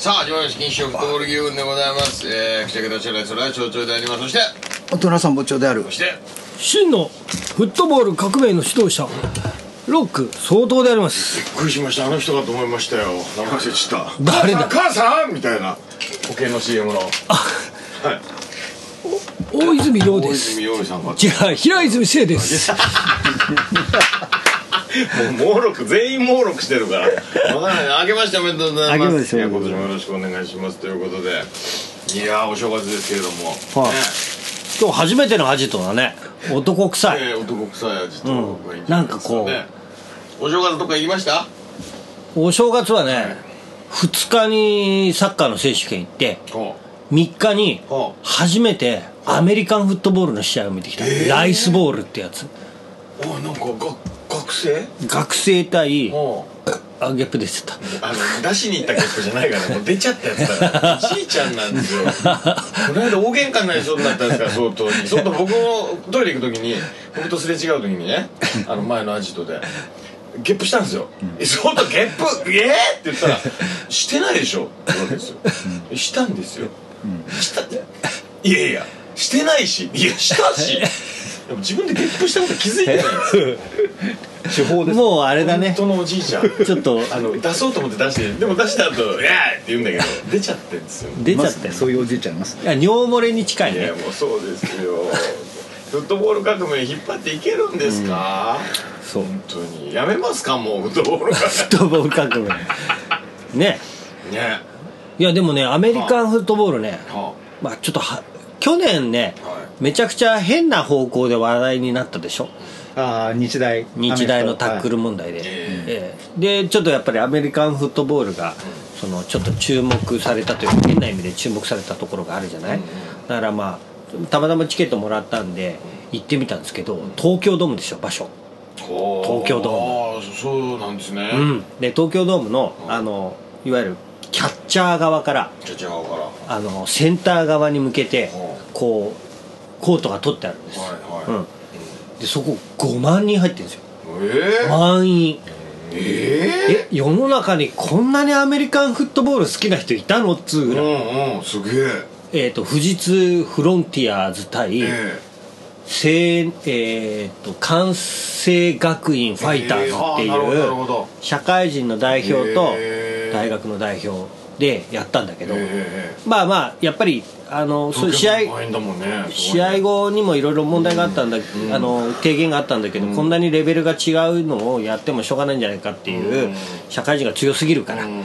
さあ始まりました金賞フットボール議運でございます。えー、口開けたチャライそれは象徴であります。そして。大人さんもちょである。そして真のフットボール革命の指導者ロック相当であります。びっくりしました。あの人かと思いましたよ。名前忘れちゃった。誰だ？母さん母さんみたいな。保険の CM の。はい。大泉洋大です。泉洋さんか違う平泉聖です もう猛録全員猛録してるから。わからない。明けましておめでとうございます。今年もよろしくお願いします。ということで。いやーお正月ですけれども、はい。今日初めてのアジトだね男臭い。ねえー男臭い味と、うん。がいいんかね。なんかお正月どっか行きました？お正月はね2日にサッカーの選手権行ってほ3日には初めてアメリカンフットボールの試合を見てきた、えー。ライスボールってやつ。うあなんかが学生？学生対ほあゲップ出てた。あの出しに行った結果じゃないからもう出ちゃったやつだから。ちいちゃんなんですよ。この間大喧嘩になりそうになったんですから相当に。相当僕もトイレ行く時に僕とすれ違う時にねあの前のアジトでゲップしたんですよ「え相当ゲップええー!」って言ったら「してないでしょ」ってわけですよ「したんですよ」したって。いやいやしてないし。いやしたしでも自分でゲップしたこと気づいてない。んですよ手法です。もうあれだね。本当のおじいちゃん。ちょっと。あの出そうと思って出してでも出した後「いやー!」って言うんだけど出ちゃってんですよ。出ちゃったよ、そういうおじいちゃんいます。いや尿漏れに近いね。いやもうそうですよ。フットボール革命引っ張っていけるんですか、そう。本当に。やめますかもうフットボール革フットボール革命。ね。命ね。いやでもねアメリカンフットボールね。はまあちょっとは去年ねはいめちゃくちゃ変な方向で話題になったでしょ？ああ日大。日大のタックル問題で、ええ。でちょっとやっぱりアメリカンフットボールがそのちょっと注目されたというか変な意味で注目されたところがあるじゃない、だからまあたまたまチケットもらったんで行ってみたんですけど東京ドームですよ場所。東東京ドーム。ああそうなんですね、うん。で東京ドームのうん。あのいわゆるキャッチャー側から。あのセンター側に向けてうん。こうコートが取ってあるんです、はいはい、うん、でそこ5万人入ってるんですよ。え満員。ー、ええ世の中にこんなにアメリカンフットボール好きな人いたのっつうー、ぐらい、うんうんすげえ。えっ、と富士通フロンティアーズ対、えせいえー、と関西学院ファイターズっていうど社会人の代表と大学の代表でやったんだけど、えまあまあやっぱりあのそう試合試合後にもいろいろ問題があったんだ、あの提言があったんだけど、こんなにレベルが違うのをやってもしょうがないんじゃないかっていう、うん。社会人が強すぎるから、うん。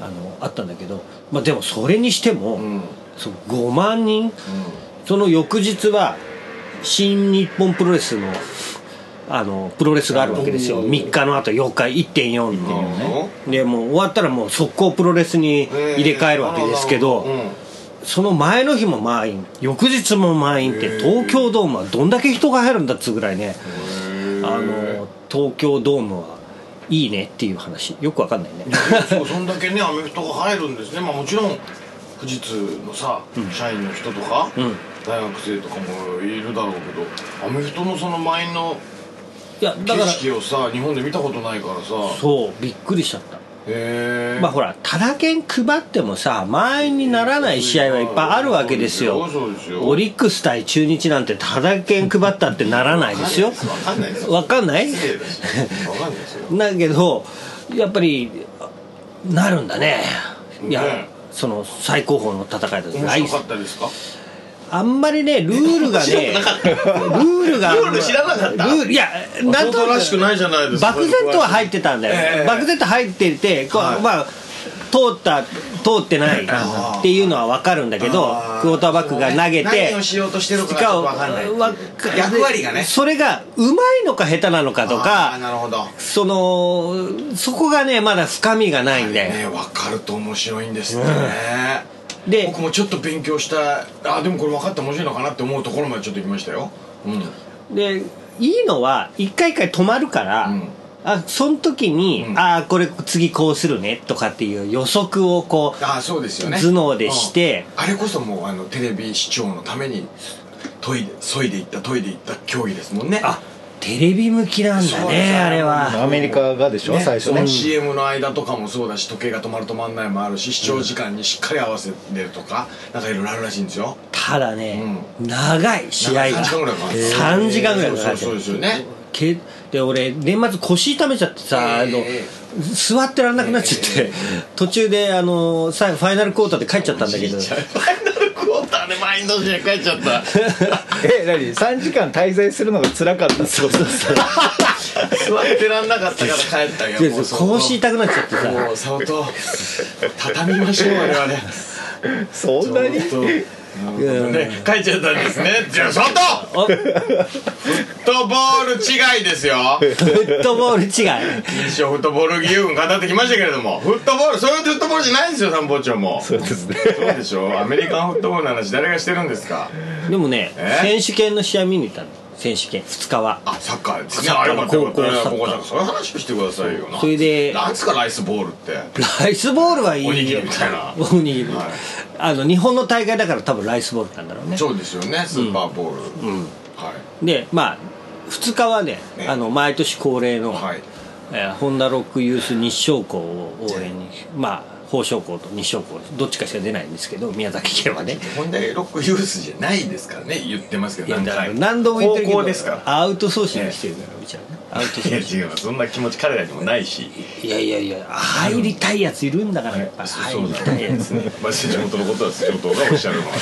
あのあったんだけど、まあ、でもそれにしても、うん。そう5万人？その翌日は新日本プロレスのあのプロレスがあるわけですよ。うん。3日の後4日1.4っていうね。でもう終わったらもう速攻プロレスに入れ替えるわけですけど、うん。その前の日も満員。翌日も満員って東京ドームはどんだけ人が入るんだっつうぐらいね。あの東京ドームはいいねっていう話。よくわかんないね。そうそんだけねアメフトが入るんですね。まあもちろん富士通のさ、社員の人とか、うん。大学生とかもいるだろうけどアメフトのその満員のいやだ景から。色をさ日本で見たことないからさ。そうびっくりしちゃった。まあほらタダ券配ってもさ満員にならない試合はいっぱいあるわけですよ。オリックス対中日なんてタダ券配ったってならないですよ。わかんないですわかんない？失礼だしわかんないですよ。だけどやっぱりなるんだね。いや、ねその最高峰の戦いだと。面白かったですか？あんまりねルールがねルールがルール知らなかった。ルールいやなんとないじゃないですか。漠然とは入ってたんだよ、ええ。漠然と入っててこう、はい。まあ通った通ってないっていうのは分かるんだけどクォーターバックが投げて何をしようとしてるか役割がね。それがうまいのか下手なのかとかなるほど。そのそこがねまだ深みがないんだよ、ねわかると面白いんですね、で僕もちょっと勉強したあでもこれ分かって面白いのかなって思うところまでちょっと行きましたよ。うん。でいいのは一回一回止まるから、うん。あその時に、うん。ああこれ次こうするねとかっていう予測をこうああそうですよね。頭脳でしてうん。あれこそもうあのテレビ視聴のために研いで削いでいった研いでいった競技ですもんね。あテレビ向きなんだねあれは。アメリカがでしょ、ね。最初ね。その CM の間とかもそうだし時計が止まる止まんないもあるし視聴時間にしっかり合わせてるとかなんかいろいろあるらしいんですよ。ただね、長い試合が3時間ぐらいかかる。3時間ぐらいかかってそうそうですよね。けで俺年末腰痛めちゃってさ、あのえ座ってらんなくなっちゃって、途中であの最後ファイナルクォーターで帰っちゃったんだけど。ファインド試合帰っちゃった。え何？3時間滞在するのが辛かったそうそうそう座ってらんなかったから帰ったよでも腰痛くなっちゃってさ。もう相当畳みましょう我々。そんなに？ね帰っちゃったんですね。じゃあ外おフフットボール違いですよ。ットボール違い。一応フットボール義勇軍語ってきましたけれども。フットボールそういうフットボールじゃないんですよ参謀長も。そうですね。そうでしょアメリカンフットボールの話誰がしてるんですか？でもねえ？選手権の試合見に行ったの選手権2日は。あサッカーですね。サッカーあよかったよかった高校サッカー。そうい。う話をしてくださいよな。それでなんで。すかライスボールって。ライスボールはいいよ。おにぎりみたいな。おにぎり、はい。あの日本の大会だから多分ライスボールなんだろうね。そうですよね。スーパーボール、うん。はい。でまあ2日はねねあの毎年恒例の、はい。えーホンダロックユース日照校を応援に、まあ宝生校と日照校どっちかしか出ないんですけど宮崎県はね。ホンダロックユースじゃないですからね言ってますけどいやだから回何度も言ってるけど高校ですから。アウトソーシングしてるからうちはね。アウトソいやーシン違うそんな気持ち彼らにもないし。グいやいやいや入りたいやついるんだからやっぱ。入りたいやつ。まあ地元のことは地元がおっしゃるのは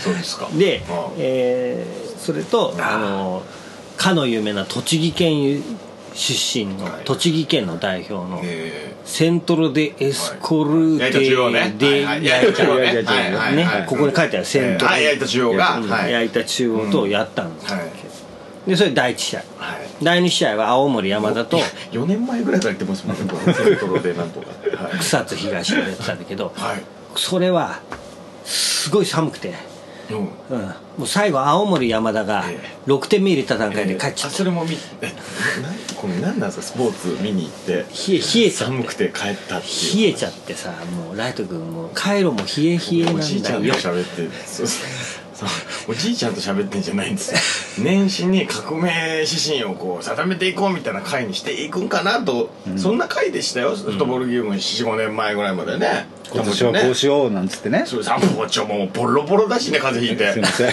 そうですか。でえーそれとあのかの有名な栃木県出身のはい。栃木県の代表のえセントロでエスコルテではいはい。矢板中央ね。ここに書いてあるセントロ。はい。矢板中央が。うんはい。矢板中央とやったんですはい。でそれ第一試合。はい。第二試合は青森山田と4年前ぐらいから言ってますもんねセントロでなんとか。草津東がやってたんだけど。はい。それはすごい寒くて、うん。うん、もう最後青森山田がえ6点目入れた段階で帰っちゃった。あそれも見えなこれ何なんですか？スポーツ見に行って。冷え冷えちゃって。寒くて帰ったって冷えちゃってさもうライト君もうカイロも冷え冷えなんおじいちゃんとだよ喋ってそうそうそうおじいちゃんと喋ってんじゃないんですよ。年始に革命指針をこう定めていこうみたいな会にしていくんかなと、そんな会でしたよ。フットボールゲーム45年前ぐらいまでね。今年はこうしようなんつってね。そうサンポちょもうボロボロだしね風邪ひいて。すいません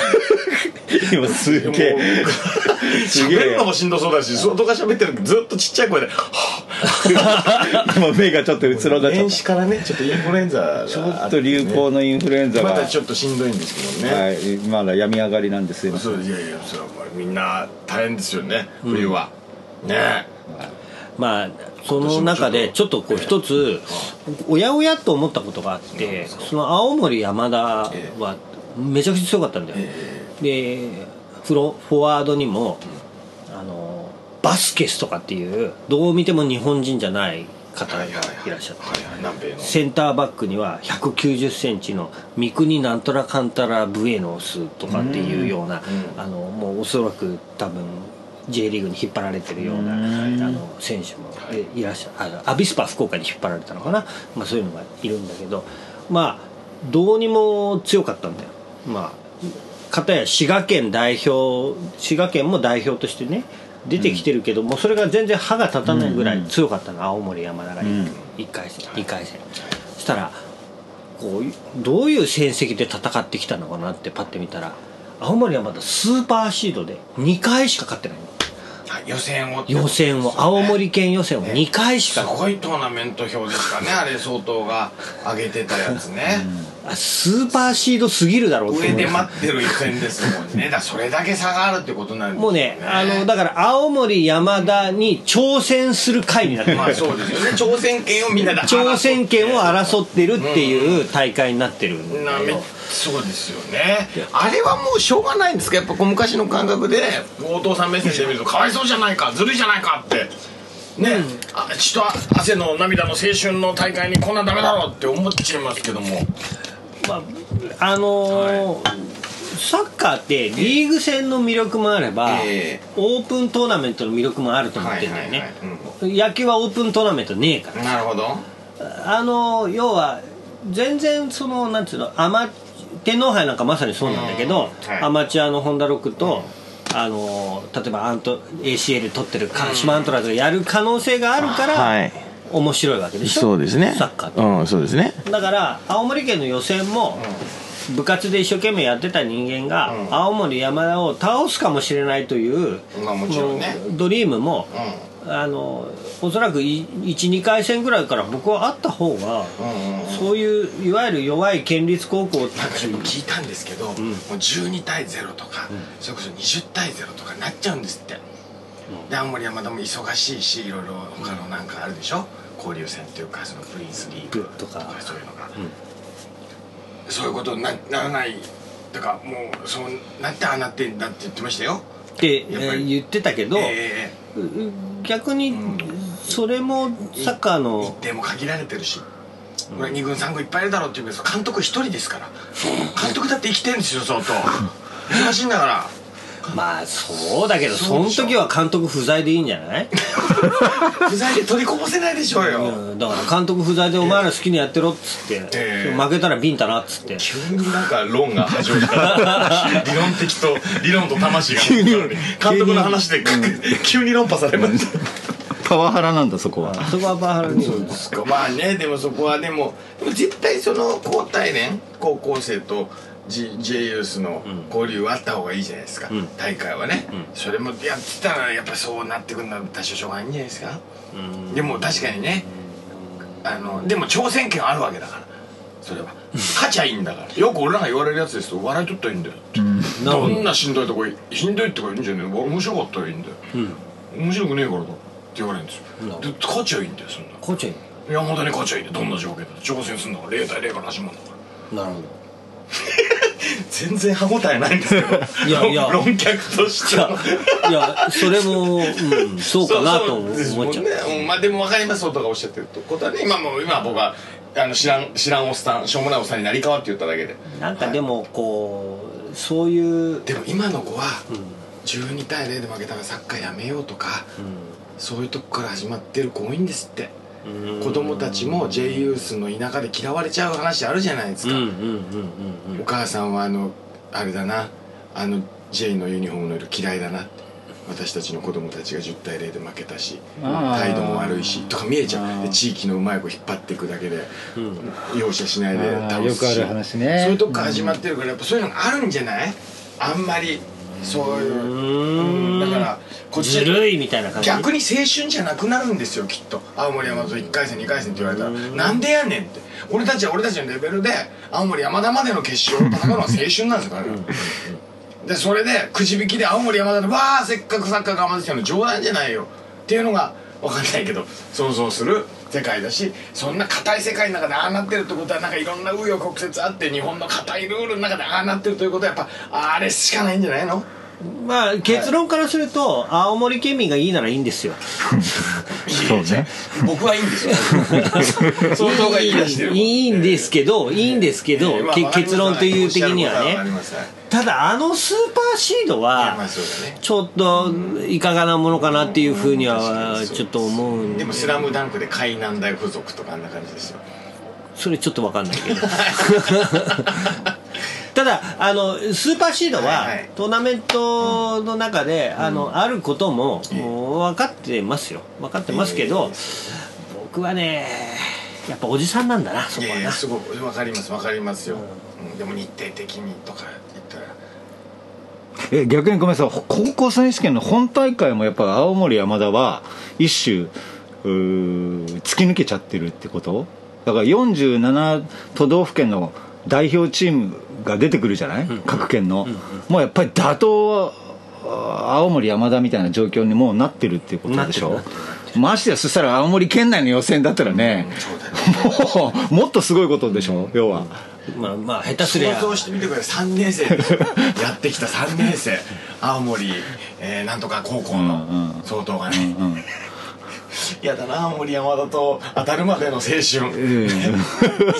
今すげえ。喋るのもしんどそうだし外が喋ってる時ずっとちっちゃい声では今目がちょっとうつろぁだ年始からねちょっとインフルエンザがたちょっと流行のインフルエンザが。まだちょっとしんどいんですけどね、はいまだ病み上がりなんですよそういやいやそれはまあみんな大変ですよね冬は、ね。まあその中でちょっと。こう一つおやおやと思ったことがあってその青森山田はめちゃくちゃ強かったんだよでフロフォワードにもあのバスケスとかっていうどう見ても日本人じゃない方がいらっしゃって。センターバックには1 9 0センチの三国なんとらかんたらブエノスとかっていうような、うん。あのもうおそらく多分 J リーグに引っ張られてるような、うん。あの選手もいらっしゃる、アビスパ福岡に引っ張られたのかな、まあ、そういうのがいるんだけどまあどうにも強かったんだよ。まあ片や滋賀県代表滋賀県も代表としてね出てきてるけども、それが全然歯が立たないぐらい強かったの、青森山田がうん。1回戦2回戦。そしたらこうどういう成績で戦ってきたのかなってパッて見たら青森山田スーパーシードで2回しか勝ってない予選を予選を青森県予選を2回しすかごいトーナメント表ですかね。あれ相当が上げてたやつね、あスーパーシードすぎるだろう上で待ってる予選ですもんね。だからそれだけ差があるってことなんですもうねあのだから青森山田に挑戦する回になってる。まあそうですよね。挑戦権をみんなで挑戦権を争ってるっていう大会になってるんだなめよそうですよね。あれはもうしょうがないんですか？やっぱこう昔の感覚で。お父さん目線で見るとかわいそうじゃないかずるいじゃないかって。ね、あ血と汗の涙の青春の大会にこんなんダメだろうって思っちゃいますけども。まああのーサッカーってリーグ戦の魅力もあれば、ええ。オープントーナメントの魅力もあると思ってるんだよね、はいはい野球はオープントーナメントねえから。なるほど。あの要は全然そのなんつうのアマ天皇杯なんかまさにそうなんだけど、うんはい。アマチュアのホンダロックと、あの例えばアント ACL 取ってる鹿島アントラーズがやる可能性があるから、はい。面白いわけでしょ？そうですね。サッカーうんそうですね。だから青森県の予選も部活で一生懸命やってた人間がうん。青森山田を倒すかもしれないというまあもちろんね。ドリームもうあのおそらく12回戦ぐらいから僕はあった方がんうんうん。そういういわゆる弱い県立高校なんかでも聞いたんですけど、もう12対0とか、それこそ20対0とかなっちゃうんですって、で青森山田も忙しいしいろいろ他のなんかあるでしょ？交流戦っていうかそのプリンスリーグとかそういうのが、そういうことになならない。だからもうそうなってああなってんだって言ってましたよ。ってやっぱり。言ってたけどえ逆にそれもサッカーえ日の程も限られてるし、これ2軍3軍いっぱいいるだろうって言うけど監督一人ですから。監督だって生きてるんですよ相当。忙しいんだからまあそうだけどその時は監督不在でいいんじゃない？不在で取りこぼせないでしょうよ、うんだから監督不在でお前ら好きにやってろっつって、ええ。負けたらビンタなっつって。急になんか論が始まった 理論的と理論と魂が。急に。監督の話で急に。論破されましたパワハラなんだそこは。そこはバーハラに。そうですか。まあねでもそこはでもでも絶対その交代連高校生と G- J ユースの交流はあった方がいいじゃないですか、ん。大会はね、それもやってたらやっぱそうなってくるのは多少しょうがないんじゃないですか、うん。でも確かにね。あのでも挑戦権あるわけだから。それは。勝ちゃいいんだから。よく俺らが言われるやつですと笑い取ったらいいんだよって、どんなしんどいとこしんどいってこいいんじゃねえの面白かったらいいんだよ、面白くねえからだ。って言われるんですよ。で勝ちゃいいんだよそんなコーチ山田に勝ちゃいいんだよ。どんな条件だ。って挑戦するんだから0対0から始まるんだから。なるほど全然歯応えないんですけど。いやいや。論客としてはいやそれも、うん、そうかなと思っちゃう。でね。うんまあでも分かります音がおっしゃってることはね今もう今僕はあの知らん知らんおっさんしょうもないおっさんになり変わって言っただけで。なんかでもこうそういうでも今の子は12対0で負けたらサッカーやめようとかそういうとこから始まってる子多いんですって。うん子供たちも J ユースの田舎で嫌われちゃう話あるじゃないですか、お母さんはあのあれだな。あの J のユニフォームの色嫌いだなって。私たちの子供たちが10対0で負けたし態度も悪いしとか見えちゃう。で地域のうまい子引っ張っていくだけでうん。容赦しないで倒すし。よくある話ね。そういうとこから始まってるからやっぱそういうのがあるんじゃない？あんまりそういう。うん。だからこっちずるいみたいな感じ？逆に青春じゃなくなるんですよきっと。青森山田と1回戦2回戦って言われたら。なんでやねんって。俺たちは俺たちのレベルで青森山田までの決勝を戦うのは青春なんですよ彼ら。でそれでくじ引きで青森山田でわあせっかくサッカー頑張ってきたの冗談じゃないよ。っていうのが分かんないけど想像する世界だしそんな硬い世界の中でああなってるってことはなんかいろんな紆余曲折あって日本の硬いルールの中でああなってるということはやっぱあれしかないんじゃないの？まあ結論からすると青森県民がいいならいいんですよ。そうね。僕はいいんですよ。相当が言い出してるいいんですけどいいんですけど、ええまあ結論という的にはね。ただあのスーパーシードはちょっといかがなものかなっていうふうにはちょっと思うんで。でも「スラムダンクで海南大附属とかあんな感じですよ。それちょっと分かんないけど ただあのスーパーシードははいはい。トーナメントの中で、あのあることももう分かってますよ。分かってますけど、僕はねやっぱおじさんなんだなそいこはな。やいやすごく分かります分かりますよ、うん。でも日程的にとか言ったら。え逆にごめんなさい。高校選手権の本大会もやっぱ青森山田は一種突き抜けちゃってるってこと？だから47都道府県の代表チームが出てくるじゃない、各県の、もうやっぱり打倒はあ青森山田みたいな状況にもうなってるっていうことでしょ？ましてやそしたら青森県内の予選だったらね、そうだね。もうもっとすごいことでしょ？要は、まあまあ下手すりゃ。想像してみてください。3年生。やってきた3年生。青森、えーなんとか高校うんうん。の相当がね、うん やだな青森山田と当たるまでの青春。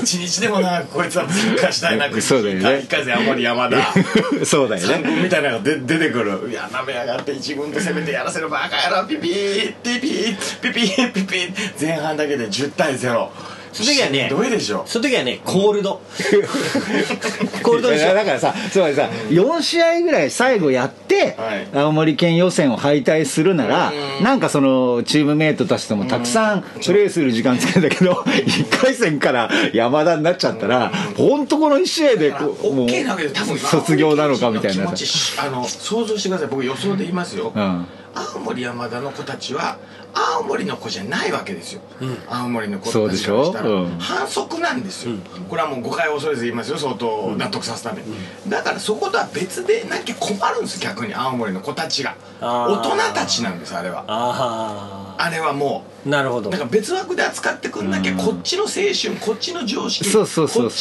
一日でもなこいつは通過したいなそうだよね。一回戦青森山田 そうだよ三ね軍みたいなのが出出てくる。いやなめやがって一軍と攻めてやらせるバカ野郎ピピーピピーピピーピピー。前半だけで10対0その時はねどいでしょ。その時はねコールド。コールドでしょ。だからさつまりさ、4試合ぐらい最後やって、はい。青森県予選を敗退するなら、うん。なんかそのチームメイトたちともたくさんプレーする時間つけんだけど、1回戦から山田になっちゃったら、本当この1試合でこうもう OK なわけで多分卒業なのかみたいなあの想像してください。僕予想で言いますよ、うん青森山田の子たちは青森の子じゃないわけですよ、青森の子たちしょからしたら。うん。反則なんですよ、これはもう誤解を恐れず言いますよ。相当納得させるために、だからそことは別でなきゃ困るんです逆に青森の子たちが。大人たちなんですあれは。ああれはもうあなるほど。だから別枠で扱ってくんなきゃこっちの青春こっちの常識こっち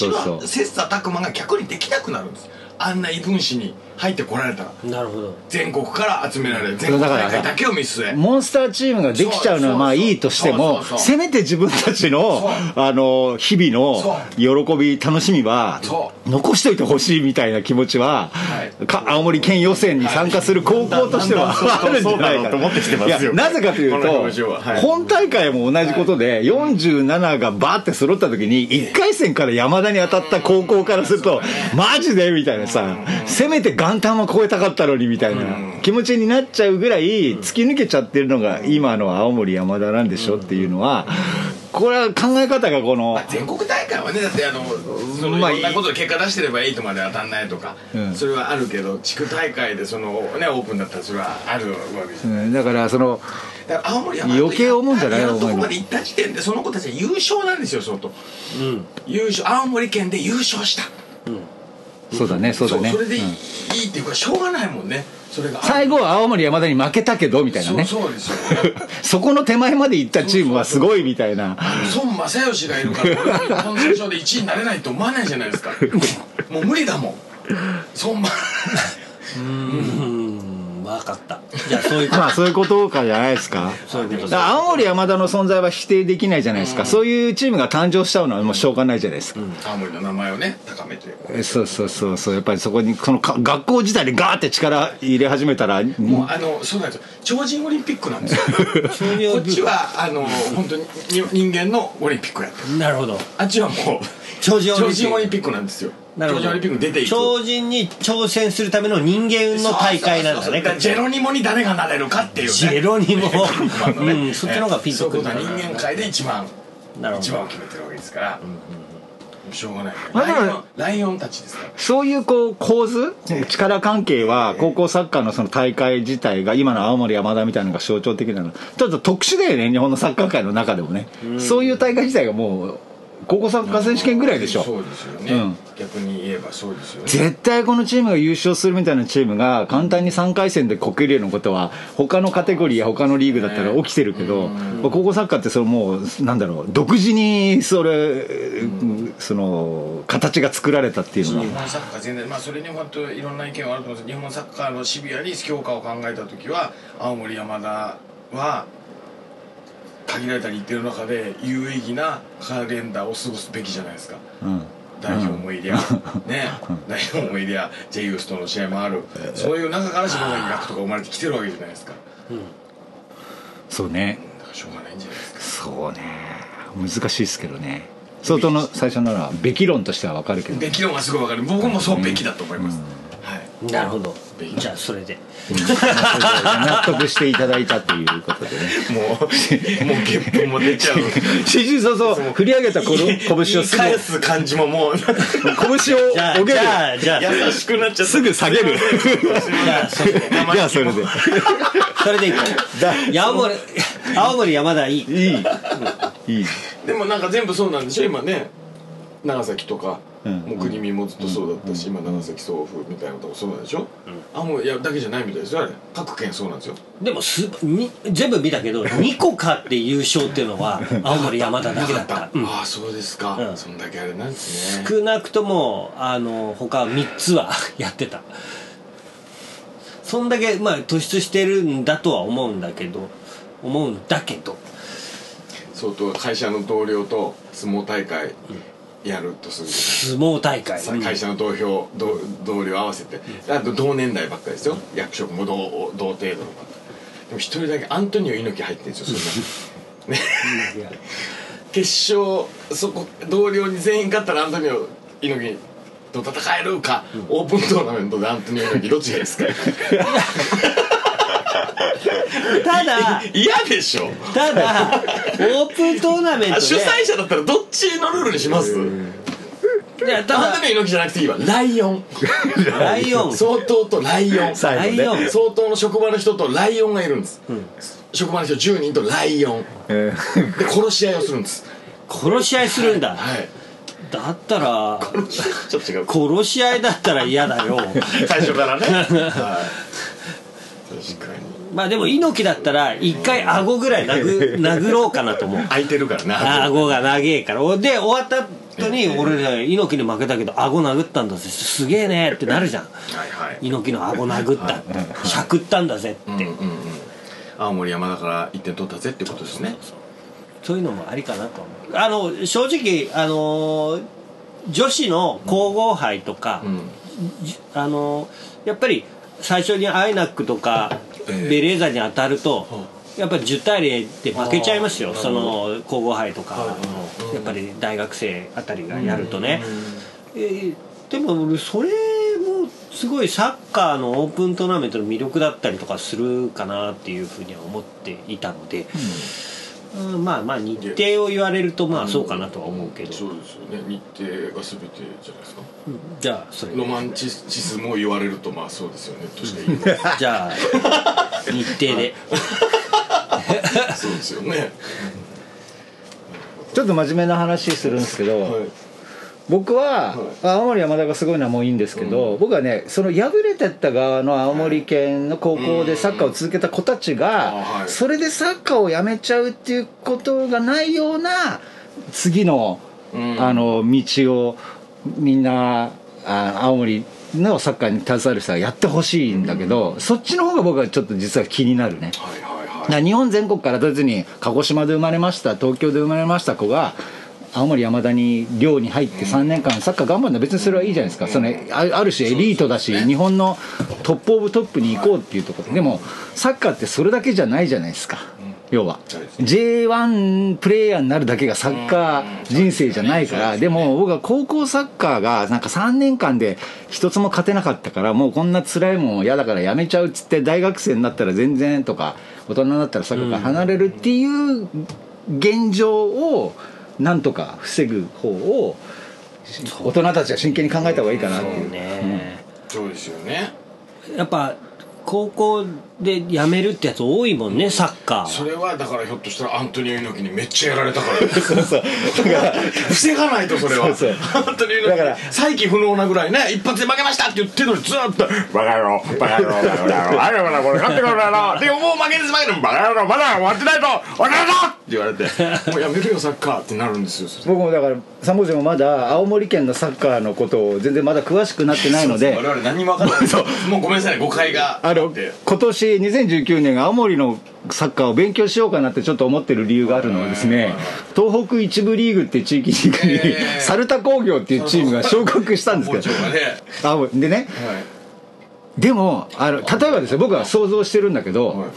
の切磋琢磨が逆にできなくなるんです。あんな異分子に入ってこられた。らなるほど。全国から集められる全国だから大会だけを見据え。モンスターチームができちゃうのはまあいいとしてもせめて自分たちのあの日々の喜び楽しみはそ残しといてほしいみたいな気持ちは、はい。か青森県予選に参加する高校としては、あるんじゃないかと思ってきてますよなぜかというと、は。い。本大会も同じことで、47がバーって揃った時に1回戦から山田に当たった高校からすると、マジで？みたいなさ、せめて元旦は超えたかったのにみたいな。気持ちになっちゃうぐらい突き抜けちゃってるのが今の青森山田なんでしょっていうのはこれは考え方がこのまあ、全国大会はねだってあのそのいまあろんなことで結果出してれば8まで当たんないとか、うん。それはあるけど地区大会でそのねオープンだったらそれはあるわけですうん。だからその青森山余計思うんじゃないこまで行った時点でその子たちは優勝なんですよ相当。うん。優勝青森県で優勝した。そうだねそうだね。それでいい,、うんっていうかしょうがないもんね。それが。最後は青森山田に負けたけどみたいなね。そうそうですよそこの手前まで行ったチームはすごいみたいな。孫正義がいるから俺はコンセプションで1位になれないと思わないじゃないですか。もう無理だもん。孫正うん分かった。じゃあそういうことまあそういうことかじゃないですか。そういうこと青森山田の存在は否定できないじゃないですか、そういうチームが誕生しちゃうのはもうしょうがないじゃないですか、青森の名前をね高めて。えそうそうそうそう。やっぱりそこにこのか学校自体でガーって力入れ始めたらもうあのそうなんですよ。超人オリンピックなんですよ。こっちはあの本当にに人間のオリンピックやってる。なるほど。あっちはもう超人オリンピックなんですよなるほど。超人オリンピックに出ていく。超人に挑戦するための人間の大会なんだねそうそうそう。だからジェロニモに誰がなれるかっていうね。ジェロニモ。ね うんそっちの方がピンとくるそういうことは人間界で一番なるほど。一番を決めてるわけですから。しょうがない。ライオンライオンたちですから。そういうこう構図力関係は高校サッカーのその大会自体が今の青森山田みたいなのが象徴的なの。ちょっと特殊だよね日本のサッカー界の中でもね、そういう大会自体がもう高校サッカー選手権ぐらいでしょ。そうですよね、うん。逆に言えばそうですよね。絶対このチームが優勝するみたいなチームが簡単に3回戦でこけるようなことは他のカテゴリーや他のリーグだったら起きてるけど、高校サッカーってそのもうなんだろう独自にそれ、その形が作られたっていうのは。日本サッカー全体まあそれに本当いろんな意見はあると思うんです。けど日本サッカーのシビアに強化を考えた時は青森山田は限られた日程の中で有意義なカレンダーを過ごすべきじゃないですか。うん。代表もいりゃ、ね。代表もいりゃ J ユースとの試合もある、そういう中から島崎学とか生まれてきてるわけじゃないですか。そうね。だからしょうがないんじゃないですか。そうね。難しいですけどね。相当の最初ならべき論としては分かるけど。べき論はすごいわかる。僕もそうべきだと思います、はい。なるほどじゃあそれで。納得していただいたということでね。もうもうゲップも出ちゃう。新人早々振り上げたこの拳をす言い返す感じももう。ぐ拳をじゃあ上げる。じゃあじゃあ優しくなっちゃった。すぐ下げる。じゃあそれで。それでいこう。青森青森山田いい。いい。いい。でもなんか全部そうなんでしょ今ね。長崎とか、うんもう国民もずっとそうだったし、今長崎送付みたいなこともそうなんでしょ、あもういやだけじゃないみたいですよあれ。各県そうなんですよ。でもすに全部見たけど 2個勝って優勝っていうのは青森山田だけだった、う んああそうですか、うん。そんだけあれなんですね。少なくともあの他3つは やってた。そんだけまあ突出してるんだとは思うんだけど思うんだけど。相当会社の同僚と相撲大会やるとする。相撲大会、さ会社の同票同同僚合わせて。あと同年代ばっかりですよ。役職も同同程度のでも一人だけアントニオ猪木入ってるんですよそんな。ね。決勝そこ同僚に全員勝ったらアントニオ猪木と戦えるか、オープントーナメントでアントニオ猪木どっちがいいですか ただ嫌でしょ。ただオープントーナメントで。あ主催者だったらどっちのルールにします？いやただアントニオ猪木じゃなくていいわライオン。ライオン。相当とライオン。最後ライオン。ね。相当の職場の人とライオンがいるんです、職場の人10人とライオン。えー。で殺し合いをするんです。殺し合いするんだ。はい。だったらちょっと違う。殺し合いだったら嫌だよ。最初からね。はい。確かにまあでも猪木だったら一回顎ぐらい殴 殴ろうかなと思う。空いてるからね顎。が長えから。おで終わった後に俺ね猪木に負けたけど顎殴ったんだぜ。すげえねってなるじゃん。はいはい。猪木の顎殴ったしゃくったんだぜって、うんうんうん。青森山田から1点取ったぜってことですね。そういうのもありかなと思う。あの正直あの女子の皇后杯とか、うん。じあのやっぱり最初にアイナックとかええ。ベレーザに当たると、はやっぱり10対0で負けちゃいますよ。その皇后杯とか、やっぱり大学生あたりがやるとね、えーでも俺それもすごいサッカーのオープントーナメントの魅力だったりとかするかなっていうふうには思っていたので、うんまあまあ日程を言われるとまあそうかなとは思うけど、そうですよね。日程が全てじゃないですか。じゃあそれ。でロマンチスも言われるとまあそうですよね。としか言えないじゃあ日程で。そうですよね。ちょっと真面目な話するんですけど、はい僕は、は青森山田がすごいのはもういいんですけど、僕はねその敗れてった側の青森県の高校でサッカーを続けた子たちが、それでサッカーをやめちゃうっていうことがないような次の,、うん。あの道をみんなあ青森のサッカーに携わる人はやってほしいんだけど、そっちの方が僕はちょっと実は気になるね。はいはいはい。日本全国から別に鹿児島で生まれました東京で生まれました子が青森山田に寮に入って3年間サッカー頑張るのは別にそれはいいじゃないですか。そのあある種エリートだし日本のトップオブトップに行こうっていうところでもサッカーってそれだけじゃないじゃないですか。要は。そうですね。J1 プレーヤーになるだけがサッカー人生じゃないからでも僕は高校サッカーがなんか3年間で一つも勝てなかったからもうこんな辛いもん嫌だからやめちゃうっつって大学生になったら全然とか大人になったらサッカーから離れるっていう現状をなんとか防ぐ方を大人たちは真剣に考えた方がいいかなっていう。そうね、そうですよね。やっぱ高校で辞めるってやつ多いもんねサッカーは。それはだからひょっとしたらアントニオ猪木にめっちゃやられたから。そうそう。だから防がないとそれは。そうそう。アントニオ猪木だから再起不能なぐらいね一発で負けましたって言ってるのにずーっと「バカ野郎バカ野郎バカ野郎あれまだこれ勝ってくるだろ」でももう負けです負けですバカ野郎まだ終わってないとバカ野郎って言われて「もうやめるよサッカー」ってなるんですよ僕もだから3文字もまだ青森県のサッカーのことを全然まだ詳しくなってないので我々何も分かんない。そう。もうごめんなさいね誤解があのって。今年2019年青森のサッカーを勉強しようかなってちょっと思ってる理由があるのはですね東北一部リーグっていう地域に、えー猿田工業っていうチームが昇格したんですけど。あでね。はい。でもあの例えばですよ。僕は想像してるんだけど、はい。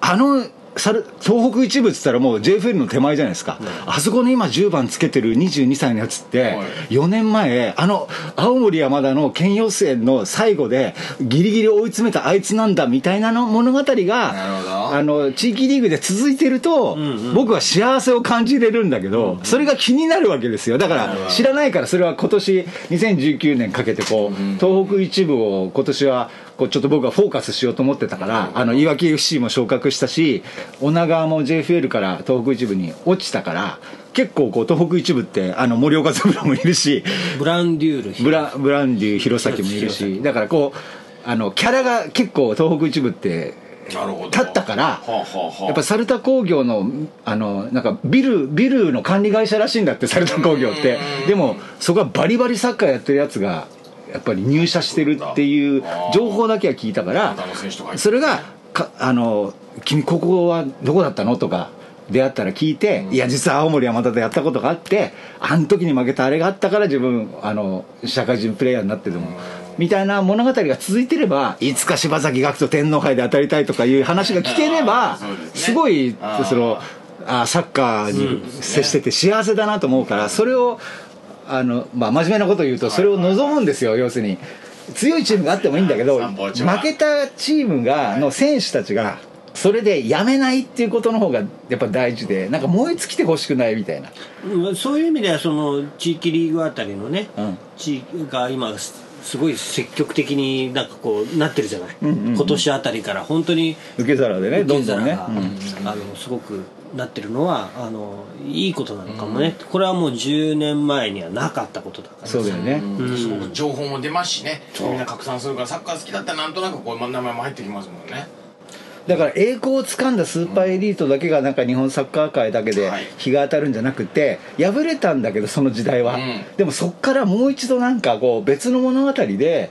あの猿東北一部っつったらもう JFL の手前じゃないですか、あそこの今10番つけてる22歳のやつって、はい。4年前あの青森山田の県予選の最後でギリギリ追い詰めたあいつなんだみたいなの物語があの地域リーグで続いてると、僕は幸せを感じれるんだけど、それが気になるわけですよ。だから知らないからそれは今年2019年かけてこう、東北一部を今年はこうちょっと僕はフォーカスしようと思ってたから、あのいわき FC も昇格したし女川も JFL から東北一部に落ちたから結構こう東北一部ってあの森岡三郎もいるしブランデュールブラブランデュー弘前もいるしだからこうあのキャラが結構東北一部って立ったからはあはあはあ。やっぱ猿田工業のあのなんかビルビルの管理会社らしいんだって猿田工業って。でもそこはバリバリサッカーやってるやつがやっぱり入社してるっていう情報だけは聞いたからそれがかあの「君ここはどこだったの?」とか出会ったら聞いて「いや実は青森山田でやったことがあってあの時に負けたあれがあったから自分あの社会人プレイヤーになってでも」みたいな物語が続いてればいつか柴崎岳と天皇杯で当たりたいとかいう話が聞ければすごいそのあサッカーに接してて幸せだなと思うからそれをあの、まあ、真面目なことを言うとそれを望むんですよ要するに。強いチームがあってもいいんだけど負けたチームがの選手たちがそれでやめないっていうことの方がやっぱ大事でなんか燃え尽きてほしくないみたいな。うんそういう意味ではその地域リーグあたりのね、うん。地域が今すすごい積極的になんかこうなってるじゃない、今年あたりから本当に受け皿でねどんどんね。あのすごくなってるのはあのいいことなのかもね、これはもう10年前にはなかったことだから。そうだよね。うん。情報も出ますしね。みんな拡散するからサッカー好きだったらなんとなくこう名前も入ってきますもんねだから栄光をつかんだスーパーエリートだけがなんか日本サッカー界だけではい。日が当たるんじゃなくて敗れたんだけどその時代は、うん。でもそっからもう一度なんかこう別の物語で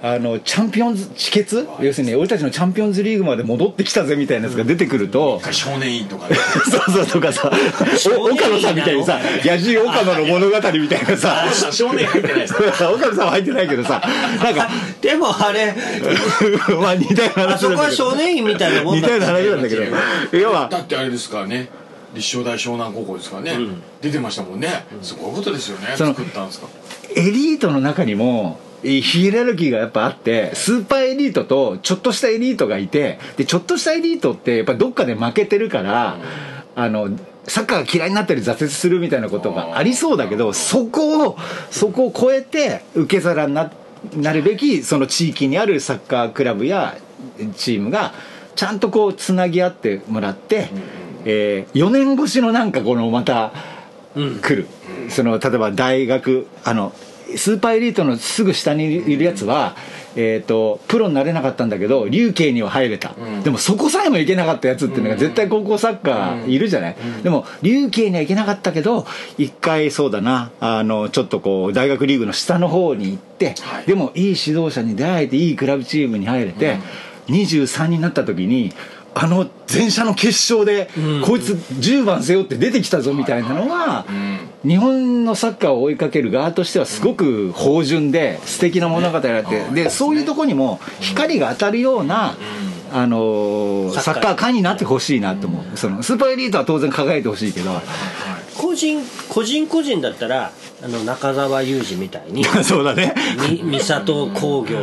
あのチャンピオンズ帰結要するに俺たちのチャンピオンズリーグまで戻ってきたぜみたいなやつが出てくると、少年院とかね。そうそうとかさお岡野さんみたいにさ野獣岡野の物語みたいなさ。少年院入ってないです岡野さんは入ってないけどさ。なんかでもあれ まあ似たようなあそこは少年院みたいなもん似たような話なんだけど。要は。だってあれですからね。立正大湘南高校ですからね、出てましたもんね。すごいことですよね。その作ったんですか。エリートの中にもえヒエラルキーがやっぱあってスーパーエリートとちょっとしたエリートがいてでちょっとしたエリートってやっぱどっかで負けてるから、あのサッカーが嫌いになったり挫折するみたいなことがありそうだけどそこをそこを超えて受け皿にななるべきその地域にあるサッカークラブやチームがちゃんとこうつなぎ合ってもらって、え4年越しのなんかこのまた来る、その例えば大学あのスーパーエリートのすぐ下にいるやつは、えー、とプロになれなかったんだけど琉球には入れた、でもそこさえもいけなかったやつっていうのが絶対高校サッカーいるじゃない、でも琉球にはいけなかったけど一回そうだな。あのちょっとこう大学リーグの下の方に行って、はい。でもいい指導者に出会えていいクラブチームに入れて、23になった時にあの前者の決勝で、こいつ10番背負って出てきたぞみたいなのは、日本のサッカーを追いかける側としてはすごく芳醇で素敵な物語があって、でそういうとこにも光が当たるような、あのーササッカー。ッカー界になってほしいなと思う、そのスーパーエリートは当然輝いてほしいけど個人個人個人だったらあの中澤佑二みたいに そうだね。み三郷工業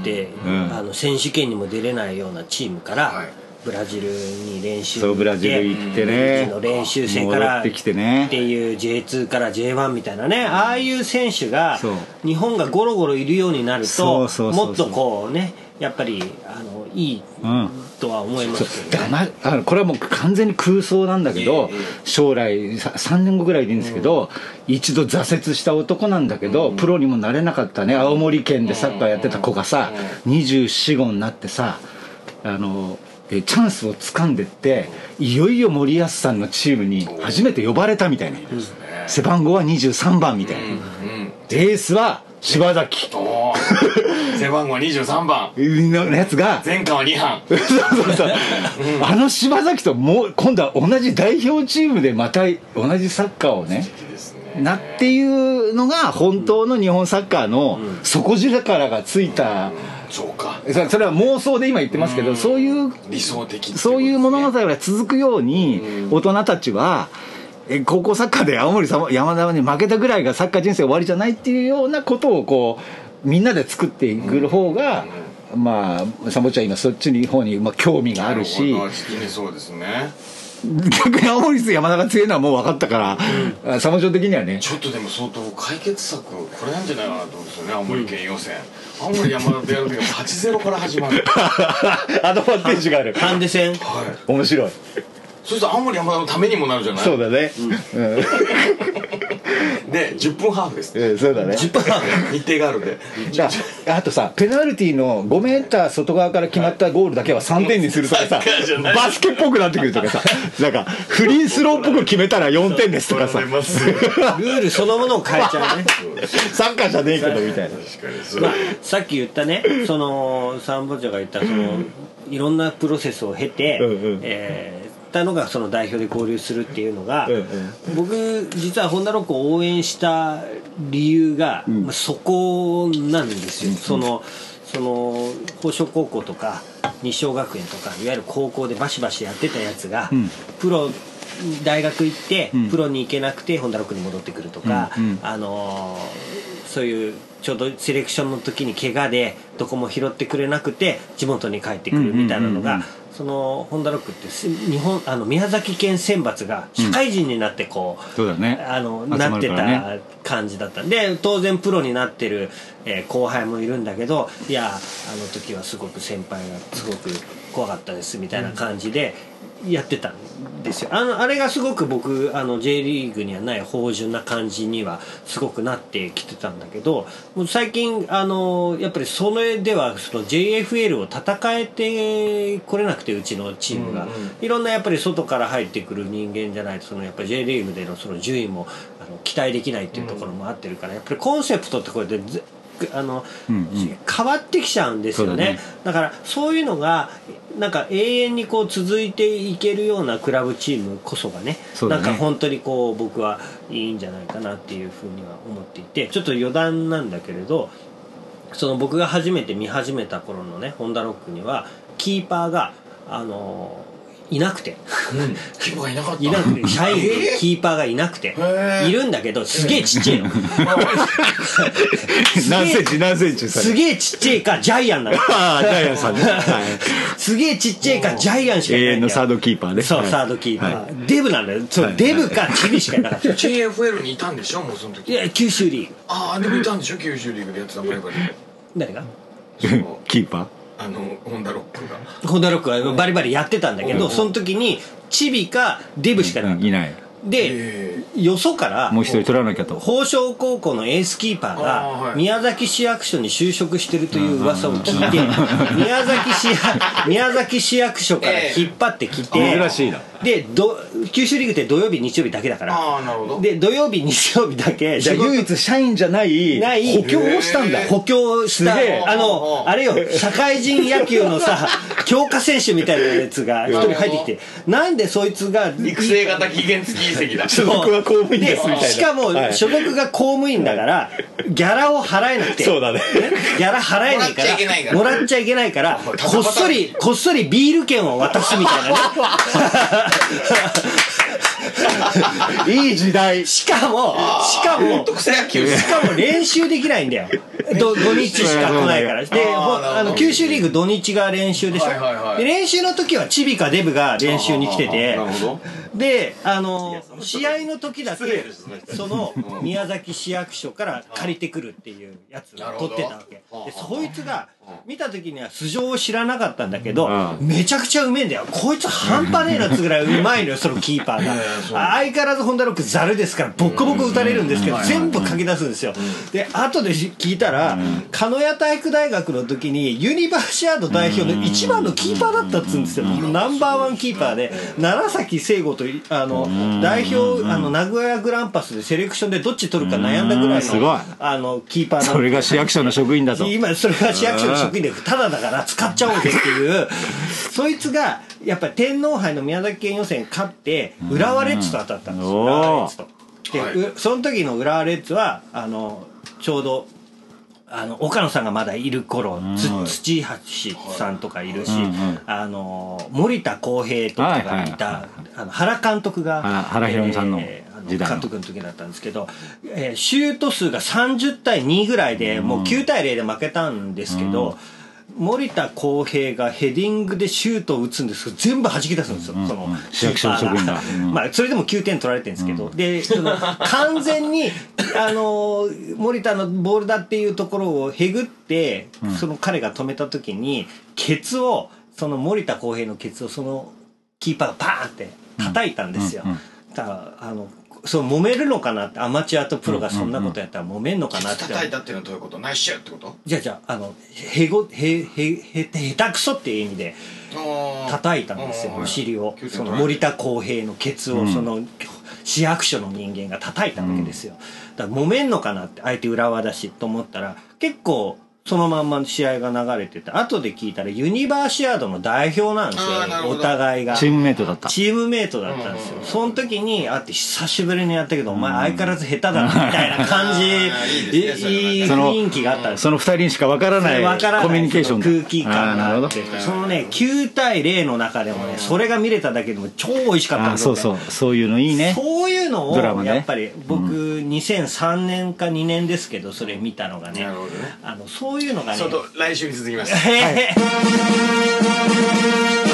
って、うん。あの選手権にも出れないようなチームから、はいブラジルに練習そうブラジル行ってね。の練習生から戻ってきてね。っていう J2 から J1 みたいなねああいう選手が日本がゴロゴロいるようになるそともっとこうねやっぱりあのいいうんとは思いますけどね。だからまあのこれはもう完全に空想なんだけどええ。将来さ3年後ぐらいでいいんですけど、一度挫折した男なんだけど、プロにもなれなかったね。青森県でサッカーやってた子がさ、24号になってさあのえチャンスを掴んでっていよいよ森保さんのチームに初めて呼ばれたみたいな、背番号は23番みたいな、うんエースは柴崎。背番号23番。のやつが。前回は2班。そうそうそう。あの柴崎ともう今度は同じ代表チームでまた同じサッカーをねなっていうのが本当の日本サッカーの底力がついた、そうか。そそれは妄想で今言ってますけど、そういう理想的ね。そういう物語が続くように大人たちはえ高校サッカーで青森さ山田に負けたぐらいがサッカー人生終わりじゃないっていうようなことをこうみんなで作っていく方が、まあサボちゃん今そっちの方にまあ興味があるし。そうですね逆に青森山田が強いのはもう分かったから、あサボちゃん的にはね。ちょっとでも相当解決策これなんじゃないかなと思うんですよね青森県予選、青森山田とやる時は8-0から始まる。アドバンテージがある。ハンデ戦はい。面白いそうすると青森山田のためにもなるじゃない？そうだね。うん、で10分ハーフです。うんそうだね。日程があるんで。だあとさペナルティーの5メーター外側から決まったゴールだけは3点にするとかさバスケっぽくなってくるとかさなんかフリースローっぽく決めたら4点ですとかさ。ルールそのものを変えちゃうね。サッカーじゃねえけどみたいな。確かにそう。まあ、さっき言ったねそのサンボチャが言ったそのいろんなプロセスを経て、うんうん。えーたのがその代表で合流するっていうのが、僕実はホンダロックを応援した理由が、まあそこなんですよ、そのその宝飾高校とか日照学園とかいわゆる高校でバシバシやってたやつが、ん。プロ大学行ってうん。プロに行けなくてホンダロックに戻ってくるとか、あのーそういうちょうどセレクションの時に怪我でどこも拾ってくれなくて地元に帰ってくるみたいなのが、そのホンダロックってす日本あの宮崎県選抜が社会人になってこう、そうだね。あの集まなってた感じだった。んで当然プロになってる、えー後輩もいるんだけどいやあの時はすごく先輩がすごく怖かったですみたいな感じでやってたんですよ。あのあれがすごく僕あの J リーグにはない芳醇な感じにはすごくなってきてたんだけどもう最近あのやっぱりそれではその JFL を戦えてこれなくてうちのチームが、うんうん。いろんなやっぱり外から入ってくる人間じゃないとそのやっぱり J リーグでのその順位もあの期待できないっていうところもあってるから、やっぱりコンセプトってこれでずあの、うんうん。変わってきちゃうんですよね。ね。だからそういうのがなんか永遠にこう続いていけるようなクラブチームこそがねね。なんか本当にこう僕はいいんじゃないかなっていうふうには思っていてちょっと余談なんだけれどその僕が初めて見始めた頃のねホンダロックにはキーパーがあのいなくて。うん。規模がいなかった。いなくて。社員えーキーパーがいなくて。いるんだけどすげえちっちゃいの。何センチ何センチすげえちっちゃいかジャイアンなの。ああジャイアンさんね、はい、すげえちっちゃいかジャイアンしかいない永遠のサードキーパーね。そう、はい。サードキーパー、はデブなんだよ。そう、はい。デブかチビしかいなかった。い。JFL にいたんでしょ？もうその時。や九州リーグああでもいたんでしょ？九州リーグでやってたバリバリ誰が？キーパー？あのホンダロックが。ホンダロックはバリバリやってたんだけど、うんその時にチビかデブしかいなかった、うんいない。で、え。よそからもう一人取らなきゃと。宝生高校のエースキーパーがはい。宮崎市役所に就職してるという噂を聞いて宮崎市宮崎市役所から引っ張ってきて、ええ。珍しいなでど九州リーグって土曜日日曜日だけだから。ああなるほど。で土曜日日曜日だけじゃあ唯一社員じゃないない。補強をしたんだ。補強したあのあれよ社会人野球のさ強化選手みたいなやつが一人入ってきてなんでそいつが育成型期限付き移籍だ所属は公務員ですみたいな。しかもはい。所属が公務員だからギャラを払えなくて。そうだね。ギャラ払えないからもらっちゃいけないから。もらっちゃいけないからこっそりこっそりビール券を渡すみたいなね いい時代。しかもしかも草野球しかも練習できないんだよ。ど 土日しか来ないから。であの九州リーグ土日が練習でしょ、はいはいはい。で練習の時はチビかデブが練習に来てて。なるほどであの試合の時だけその宮崎市役所から借りてくるっていうやつを取ってたわけ。でそいつが見た時には素性を知らなかったんだけどうめちゃくちゃうめえんだよ。こいつ半端ねえなっつぐらいうまいのよ そのキーパーが。相変わらずホンダロックザルですからボッコボコ打たれるんですけど全部書き出すんですよ。で後で聞いたら鹿屋体育大学の時にユニバーシアード代表の一番のキーパーだったっつうんですよ。ナンバーワンキーパーで楢崎聖吾とあの代表あの名古屋グランパスでセレクションでどっち取るか悩んだぐらいすごい。のあのキーパーなんそれが市役所の職員だと。今それが市役所の職員でただだから使っちゃおうぜっていう。そいつがやっぱり天皇杯の宮崎県予選勝って浦和レッズと当たったんです浦和レッズと。で、はい。うその時の浦和レッズはあのちょうどあの岡野さんがまだいる頃、つ土橋さんとかいるし、うんうんあの森田浩平とかがいた、はいはいあの原監督が原原ひろみさんの時代の。監督の時だったんですけど、えーシュート数が30対2ぐらいで、もう9対0で負けたんですけど、森田浩平がヘディングでシュートを打つんですけど全部弾き出すんですよ、その市役所の職員が。うん。まあそれでも9点取られてるんですけど、でその完全にあの森田のボールだっていうところをへぐって、その彼が止めた時にケツをその森田浩平のケツをそのキーパーがパーンって叩いたんですよ。だからあのそう揉めるのかなってアマチュアとプロがそんなことやったら揉めんのかなって、叩いたっていうのはどういうこと？ナイスシューってこと？じゃあじゃああのへごへへへ下手くそっていう意味で叩いたんですよお尻を。その森田浩平のケツをその市役所の人間が叩いたわけですよ。だから揉めんのかなって相手浦和だしと思ったら結構そのまんま試合が流れてて後で聞いたらユニバーシアードの代表なんですよお互いが。チームメイトだった。チームメイトだったんですよ、その時に会って久しぶりにやったけど、お前相変わらず下手だなみたいな感じ。いい雰囲気があったんですよ。その二人にしかわからないわからないコミュニケーション空気感あーなるほど。があってそのね9対0の中でもねそれが見れただけでも超美味しかったんですよ。そうそう。そういうのいいね。そういうのをやっぱり僕2003年か2年ですけどそれ見たのがね。なるほどね。あのそういうのがねちょっと来週に続きます。へ へ